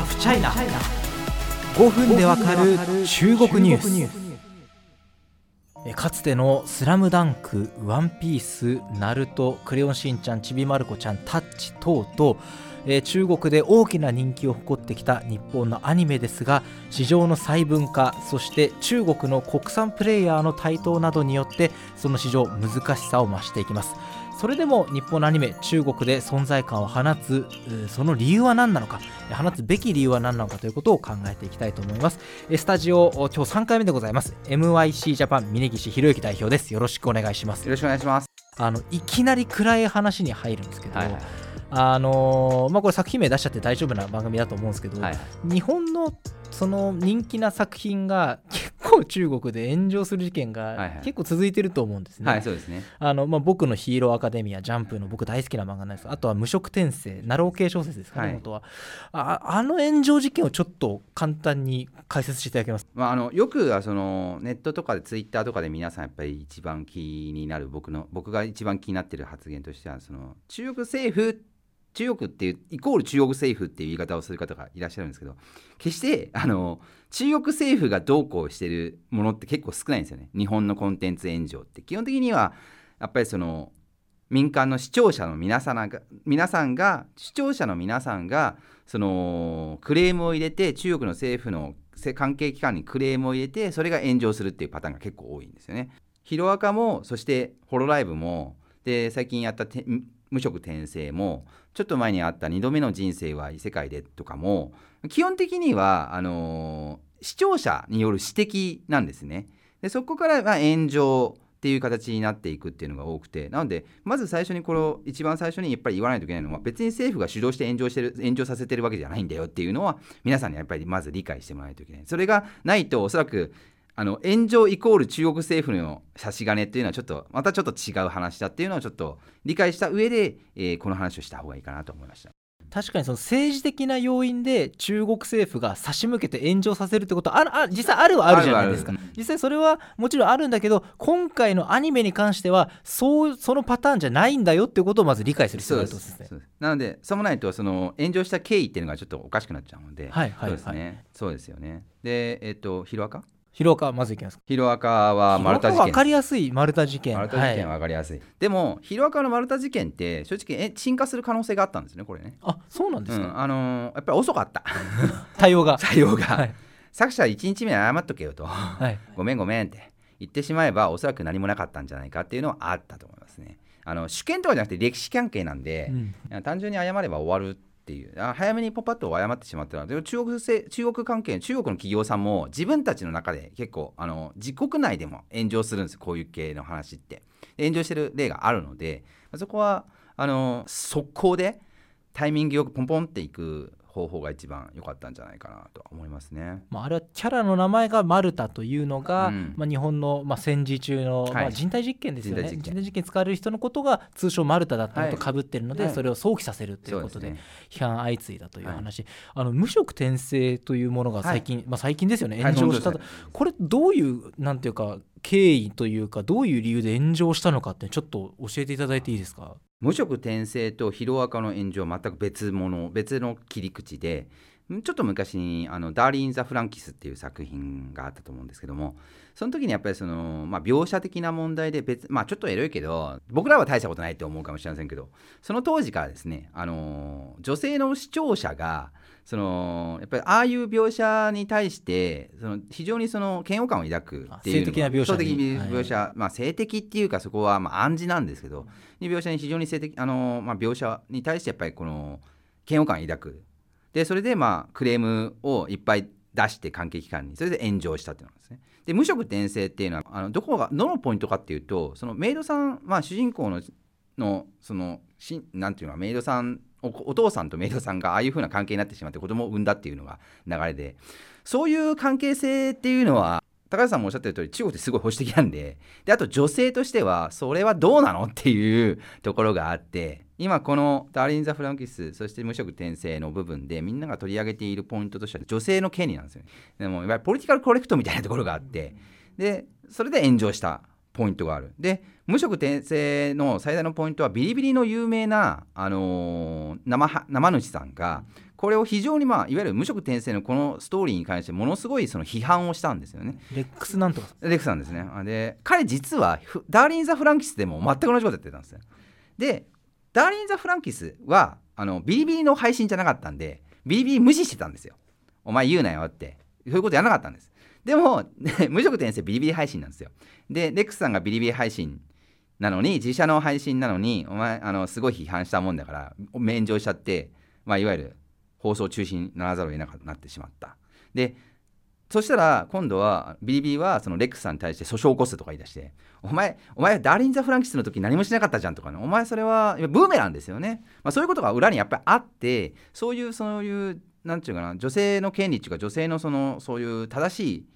ハフチャイナ5分でわかる中国ニュース。えかつての「スラムダンクワンピースナルトクレヨンしんちゃんちびまる子ちゃんタッチ等々えー中国で大きな人気を誇ってきた日本のアニメですが市場の細分化そして中国の国産プレイヤーの台頭などによってその市場難しさを増していきますそれでも日本のアニメ中国で存在感を放つその理由は何なのか放つべき理由は何なのかということを考えていきたいと思います。えスタジオ今日3回目でございます。MYC ジャパン峯岸博之代表です。よろしくお願いします。よろしくお願いします。あのいきなり暗い話に入るんですけど、はいはい。あのーまあ、これ作品名出しちゃって大丈夫な番組だと思うんですけど、はい。日本のその人気な作品が結構中国で炎上する事件が結構続いてると思うんですね。はい、そうですね。あのまあ、僕のヒーローアカデミア、ジャンプの僕大好きな漫画なんですあとは無色転生、ナロー系小説ですかね、はい元はあ。あの炎上事件をちょっと簡単に解説していただけます？まあ、あのよくはそのネットとかでツイッターとかで皆さんやっぱり一番気になる僕の僕が一番気になってる発言としてはその中国政府中国っていうイコール中国政府っていう言い方をする方がいらっしゃるんですけど決してあの中国政府がどうこうしてるものって結構少ないんですよね日本のコンテンツ炎上って基本的にはやっぱりその民間の視聴者の皆さんが皆さんが視聴者の皆さんがそのクレームを入れて中国の政府の関係機関にクレームを入れてそれが炎上するっていうパターンが結構多いんですよね。ヒロアカもそしてホロライブもで最近やった無色転生もちょっと前にあった2度目の人生は異世界でとかも基本的にはあのー視聴者による指摘なんですね。でそこからま炎上っていう形になっていくっていうのが多くてなのでまず最初にこれを一番最初にやっぱり言わないといけないのは別に政府が主導して炎上してる炎上させてるわけじゃないんだよっていうのは皆さんにやっぱりまず理解してもらわないといけないそれがないとおそらくあの炎上イコール中国政府の差し金っていうのはちょっとまたちょっと違う話だっていうのをちょっと理解した上で、えーこの話をした方がいいかなと思いました。確かにその政治的な要因で中国政府が差し向けて炎上させるってことはあるあ実際あるはあるじゃないですか。実際それはもちろんあるんだけど今回のアニメに関してはそうそのパターンじゃないんだよってことをまず理解する必要があるとですね。なのでそうもないとその炎上した経緯っていうのがちょっとおかしくなっちゃうので、はいはい。そうですね、そうですよね。でえっ、とヒロアカ？ヒロアカまずいきますか？ヒロアカはマルタ事件。分かりやすいマルタ事件。マルタ事件ははい。分かりやすい、でもヒロアカのマルタ事件って正直え進化する可能性があったんですねこれね。あそうなんですか、うん、あのーやっぱり遅かった。対応が。対応が、はい。作者1日目に謝っとけよと。はい。ごめんごめんって。言ってしまえばおそらく何もなかったんじゃないかっていうのはあったと思いますね。あの主権とかじゃなくて歴史関係なんで、うん。単純に謝れば終わるっていう。あ早めにポパッと謝ってしまったので中国せ中国関係中国の企業さんも自分たちの中で結構あの自国内でも炎上するんですこういう系の話って。炎上してる例があるのでそこはあの速攻でタイミングよくポンポンっていく方法が一番良かったんじゃないかなとは思いますね。まあ、あれはキャラの名前がマルタというのが、うん。まあ、日本の、まあ、戦時中の、はい。まあ、人体実験ですよね。人体実験。使われる人のことが通称マルタだったのとはい。かぶってるので、はい。それを想起させるということで批判相次いだという話、あの無色転生というものが最近、まあ、最近ですよね。はい炎上した、これどういうなんていうか経緯というかどういう理由で炎上したのかってちょっと教えていただいていいですか？無色転生とヒロアカの炎上は全く別物別の切り口でちょっと昔にあの「ダーリン・ザ・フランキス」っていう作品があったと思うんですけどもその時にやっぱりその、まあ、描写的な問題で別まあちょっとエロいけど僕らは大したことないって思うかもしれませんけどその当時からですねあの女性の視聴者がそのやっぱりああいう描写に対してその非常にその嫌悪感を抱くっていう性的な描写的描写、まあ性的っていうかそこはまあ暗示なんですけど、に描写に非常に性的あの、まあ、描写に対してやっぱりこの嫌悪感を抱くでそれでまあクレームをいっぱい出して関係機関にそれで炎上したっていうのですね。で無色転生っていうのはあのどこがどのポイントかっていうとそのメイドさん、まあ、主人公ののそのしなんていうのメイドさんおお父さんとメイドさんがああいう風な関係になってしまって子供を産んだっていうのが流れでそういう関係性っていうのは高橋さんもおっしゃってる通り中国ってすごい保守的なんでであと女性としてはそれはどうなのっていうところがあって今この「ダーリン・ザ・フランキス」そして無色転生の部分でみんなが取り上げているポイントとしては女性の権利なんですよねでもいわゆるポリティカルコレクトみたいなところがあってでそれで炎上したっポイントがあるで無色転生の最大のポイントはビリビリの有名な、あのー生生主さんがこれを非常にまあいわゆる無色転生のこのストーリーに関してものすごいその批判をしたんですよね。レックスなんとかレックさんですね。で彼実はフダーリン・ザ・フランキスでも全く同じことやってたんですよ。でダーリン・ザ・フランキスはあのビリビリの配信じゃなかったんでビリビリ無視してたんですよ。お前言うなよってそういうことやらなかったんです。でも、無職転生ビリビリ配信なんですよ。で、レックスさんがビリビリ配信なのに、自社の配信なのに、お前、あのすごい批判したもんだから、免状しちゃって、まあ、いわゆる放送中止にならざるを得なくなってしまった。で、そしたら今度はビリビリはそのレックスさんに対して訴訟を起こすとか言い出してお前お前ダーリン・ザ・フランキスの時何もしなかったじゃんとかね。お前それはブーメランですよね、まあ、そういうことが裏にやっぱりあってそういうそういうなんていうかな女性の権利っていうか女性のそのそういう正しい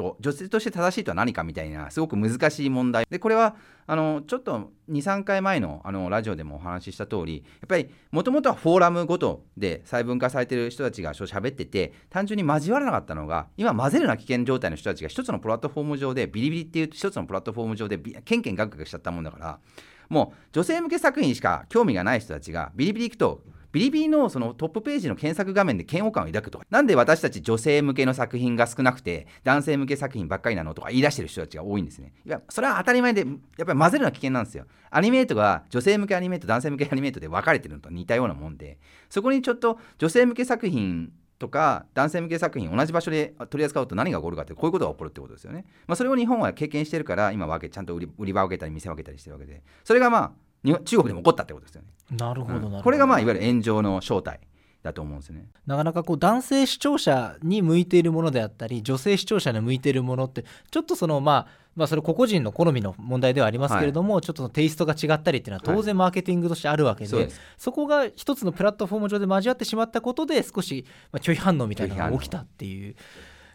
と女性として正しいとは何かみたいなすごく難しい問題。でこれはあのちょっと23回前のあのラジオでもお話しした通りやっぱりもともとはフォーラムごとで細分化されてる人たちが喋ってて単純に交わらなかったのが今混ぜるな危険状態の人たちが一つのプラットフォーム上でビリビリっていう一つのプラットフォーム上でケンケンガクガクしちゃったもんだからもう女性向け作品しか興味がない人たちがビリビリ行くとビリビリのそのトップページの検索画面で嫌悪感を抱くとか、なんで私たち女性向けの作品が少なくて、男性向け作品ばっかりなのとか言い出してる人たちが多いんですね。いや、それは当たり前で、やっぱり混ぜるのは危険なんですよ。アニメートが女性向けアニメート、男性向けアニメートで分かれてるのと似たようなもんで、そこにちょっと女性向け作品とか男性向け作品同じ場所で取り扱うと何が起こるかってこういうことが起こるってことですよね。まあ、それを日本は経験してるから今分けちゃんと売り売り場を分けたり店を分けたりしてるわけでそれがまあ中国でも起こったってことですよね。なるほど、なるほど。これがまあいわゆる炎上の正体。だと思うんですねなかなかこう男性視聴者に向いているものであったり女性視聴者に向いているものってちょっとそのまあまあそれ個々人の好みの問題ではありますけれども、はい、ちょっとテイストが違ったりっていうのは当然マーケティングとしてあるわけではい、そこが一つのプラットフォーム上で交わってしまったことで少し拒否反応みたいなのが起きたっていう。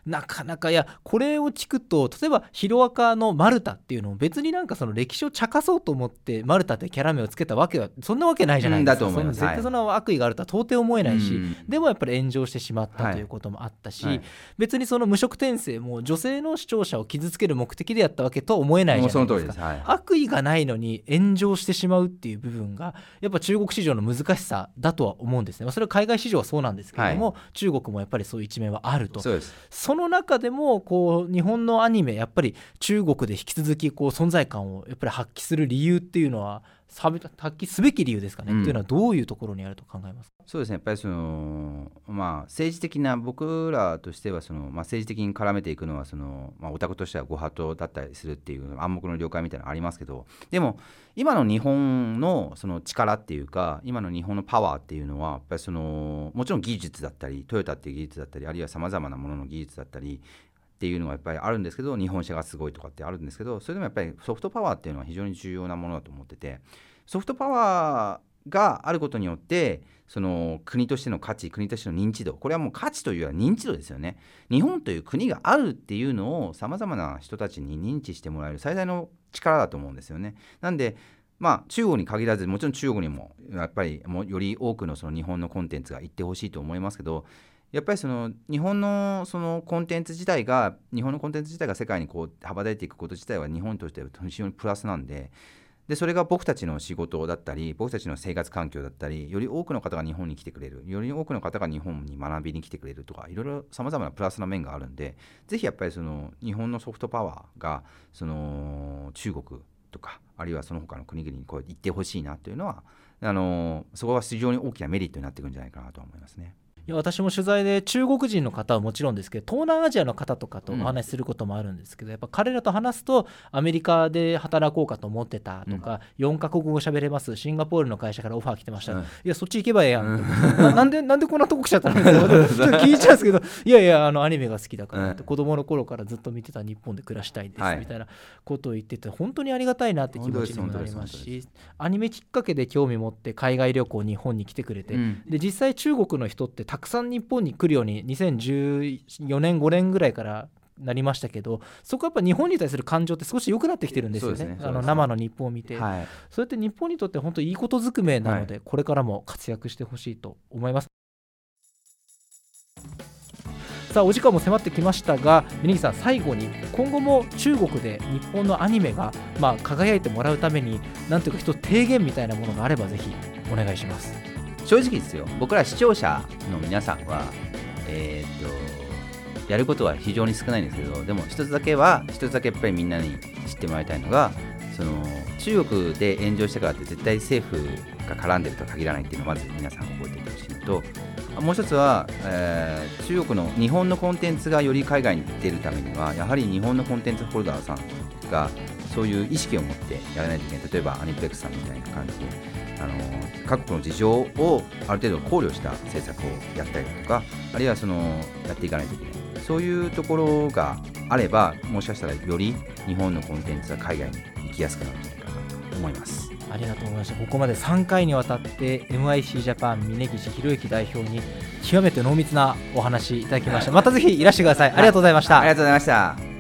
なかなかいやこれを聞くと例えばヒロアカのマルタっていうのも別になんかその歴史を茶化そうと思ってマルタってキャラ名をつけたわけはそんなわけないじゃないですか、うん、絶対その悪意があるとは到底思えないし、でもやっぱり炎上してしまったということもあったし、はい。はい、別にその無色転生も女性の視聴者を傷つける目的でやったわけとは思えないじゃないですか、はい、悪意がないのに炎上してしまうっていう部分がやっぱ中国市場の難しさだとは思うんですね、まあ、それは海外市場はそうなんですけれども、中国もやっぱりそういう一面はあると。その中でもこう日本のアニメやっぱり中国で引き続きこう存在感をやっぱり発揮する理由っていうのは発揮すべき理由ですかね、うん、というのはどういうところにあると考えますそうですね。やっぱりその、まあ、政治的な僕らとしてはその、まあ、政治的に絡めていくのはその、まあ、オタクとしてはご法度だったりするっていう暗黙の了解みたいなのありますけどでも今の日本のその力っていうか今の日本のパワーっていうのはやっぱりそのもちろん技術だったりトヨタっていう技術だったりあるいはさまざまなものの技術だったりっていうのがやっぱりあるんですけど日本車がすごいとかってあるんですけどそれでもやっぱりソフトパワーっていうのは非常に重要なものだと思っててソフトパワーがあることによってその国としての価値国としての認知度これはもう価値というよりは認知度ですよね。日本という国があるっていうのをさまざまな人たちに認知してもらえる最大の力だと思うんですよね。なんでまあ、中国に限らずもちろん中国にもやっぱりもより多くのその日本のコンテンツが行ってほしいと思いますけどやっぱりその日本のそのコンテンツ自体が日本のコンテンツ自体が世界にこう羽ばたいていくこと自体は日本としては非常にプラスなんででそれが僕たちの仕事だったり僕たちの生活環境だったりより多くの方が日本に来てくれるより多くの方が日本に学びに来てくれるとかいろいろさまざまなプラスな面があるんでぜひやっぱりその日本のソフトパワーがその中国とかあるいはその他の国々にこう行ってほしいなというのはあのそこは非常に大きなメリットになってくるんじゃないかなと思いますね。いや私も取材で中国人の方はもちろんですけど東南アジアの方とかとお話しすることもあるんですけど、うん、やっぱ彼らと話すとアメリカで働こうかと思ってたとか、うん、4カ国語喋れますシンガポールの会社からオファー来てました、うん、いやそっち行けばええやん、うん。な、なんでなんでこんなとこ来ちゃったのみたいなこと聞いちゃうんですけどいやいやあのアニメが好きだからって、子供の頃からずっと見てた日本で暮らしたいです、みたいなことを言ってて本当にありがたいなって気持ちにもなりますしアニメきっかけで興味持って海外旅行日本に来てくれて、で実際中国の人ってたくさん日本に来るように2014年5年ぐらいからなりましたけどそこはやっぱ日本に対する感情って少し良くなってきてるんですよね、ね、あの生の日本を見て、はい、それって日本にとって本当いいことずくめなので、はい、これからも活躍してほしいと思います。さあお時間も迫ってきましたが峯岸さん最後に今後も中国で日本のアニメが、まあ、輝いてもらうためになんというか一つ提言みたいなものがあればぜひお願いします正直ですよ。僕ら視聴者の皆さんはえー、っとやることは非常に少ないんですけどでも一つだけは一つだけやっぱりみんなに知ってもらいたいのがその中国で炎上したからって絶対政府が絡んでるとは限らないっていうのをまず皆さん覚えておいてほしいのともう一つは、えー、中国の日本のコンテンツがより海外に出るためにはやはり日本のコンテンツホルダーさんがそういう意識を持ってやらないといけない。例えばアニプレックスさんみたいな感じであの各国の事情をある程度考慮した政策をやったりとかあるいはそのやっていかないといけない。そういうところがあればもしかしたらより日本のコンテンツは海外に行きやすくなるんじゃないかなと思います。ありがとうございましたここまで3回にわたって MIC ジャパン峯岸博之代表に極めて濃密なお話いただきました。またぜひいらしてください。ありがとうございました。ありがとうございました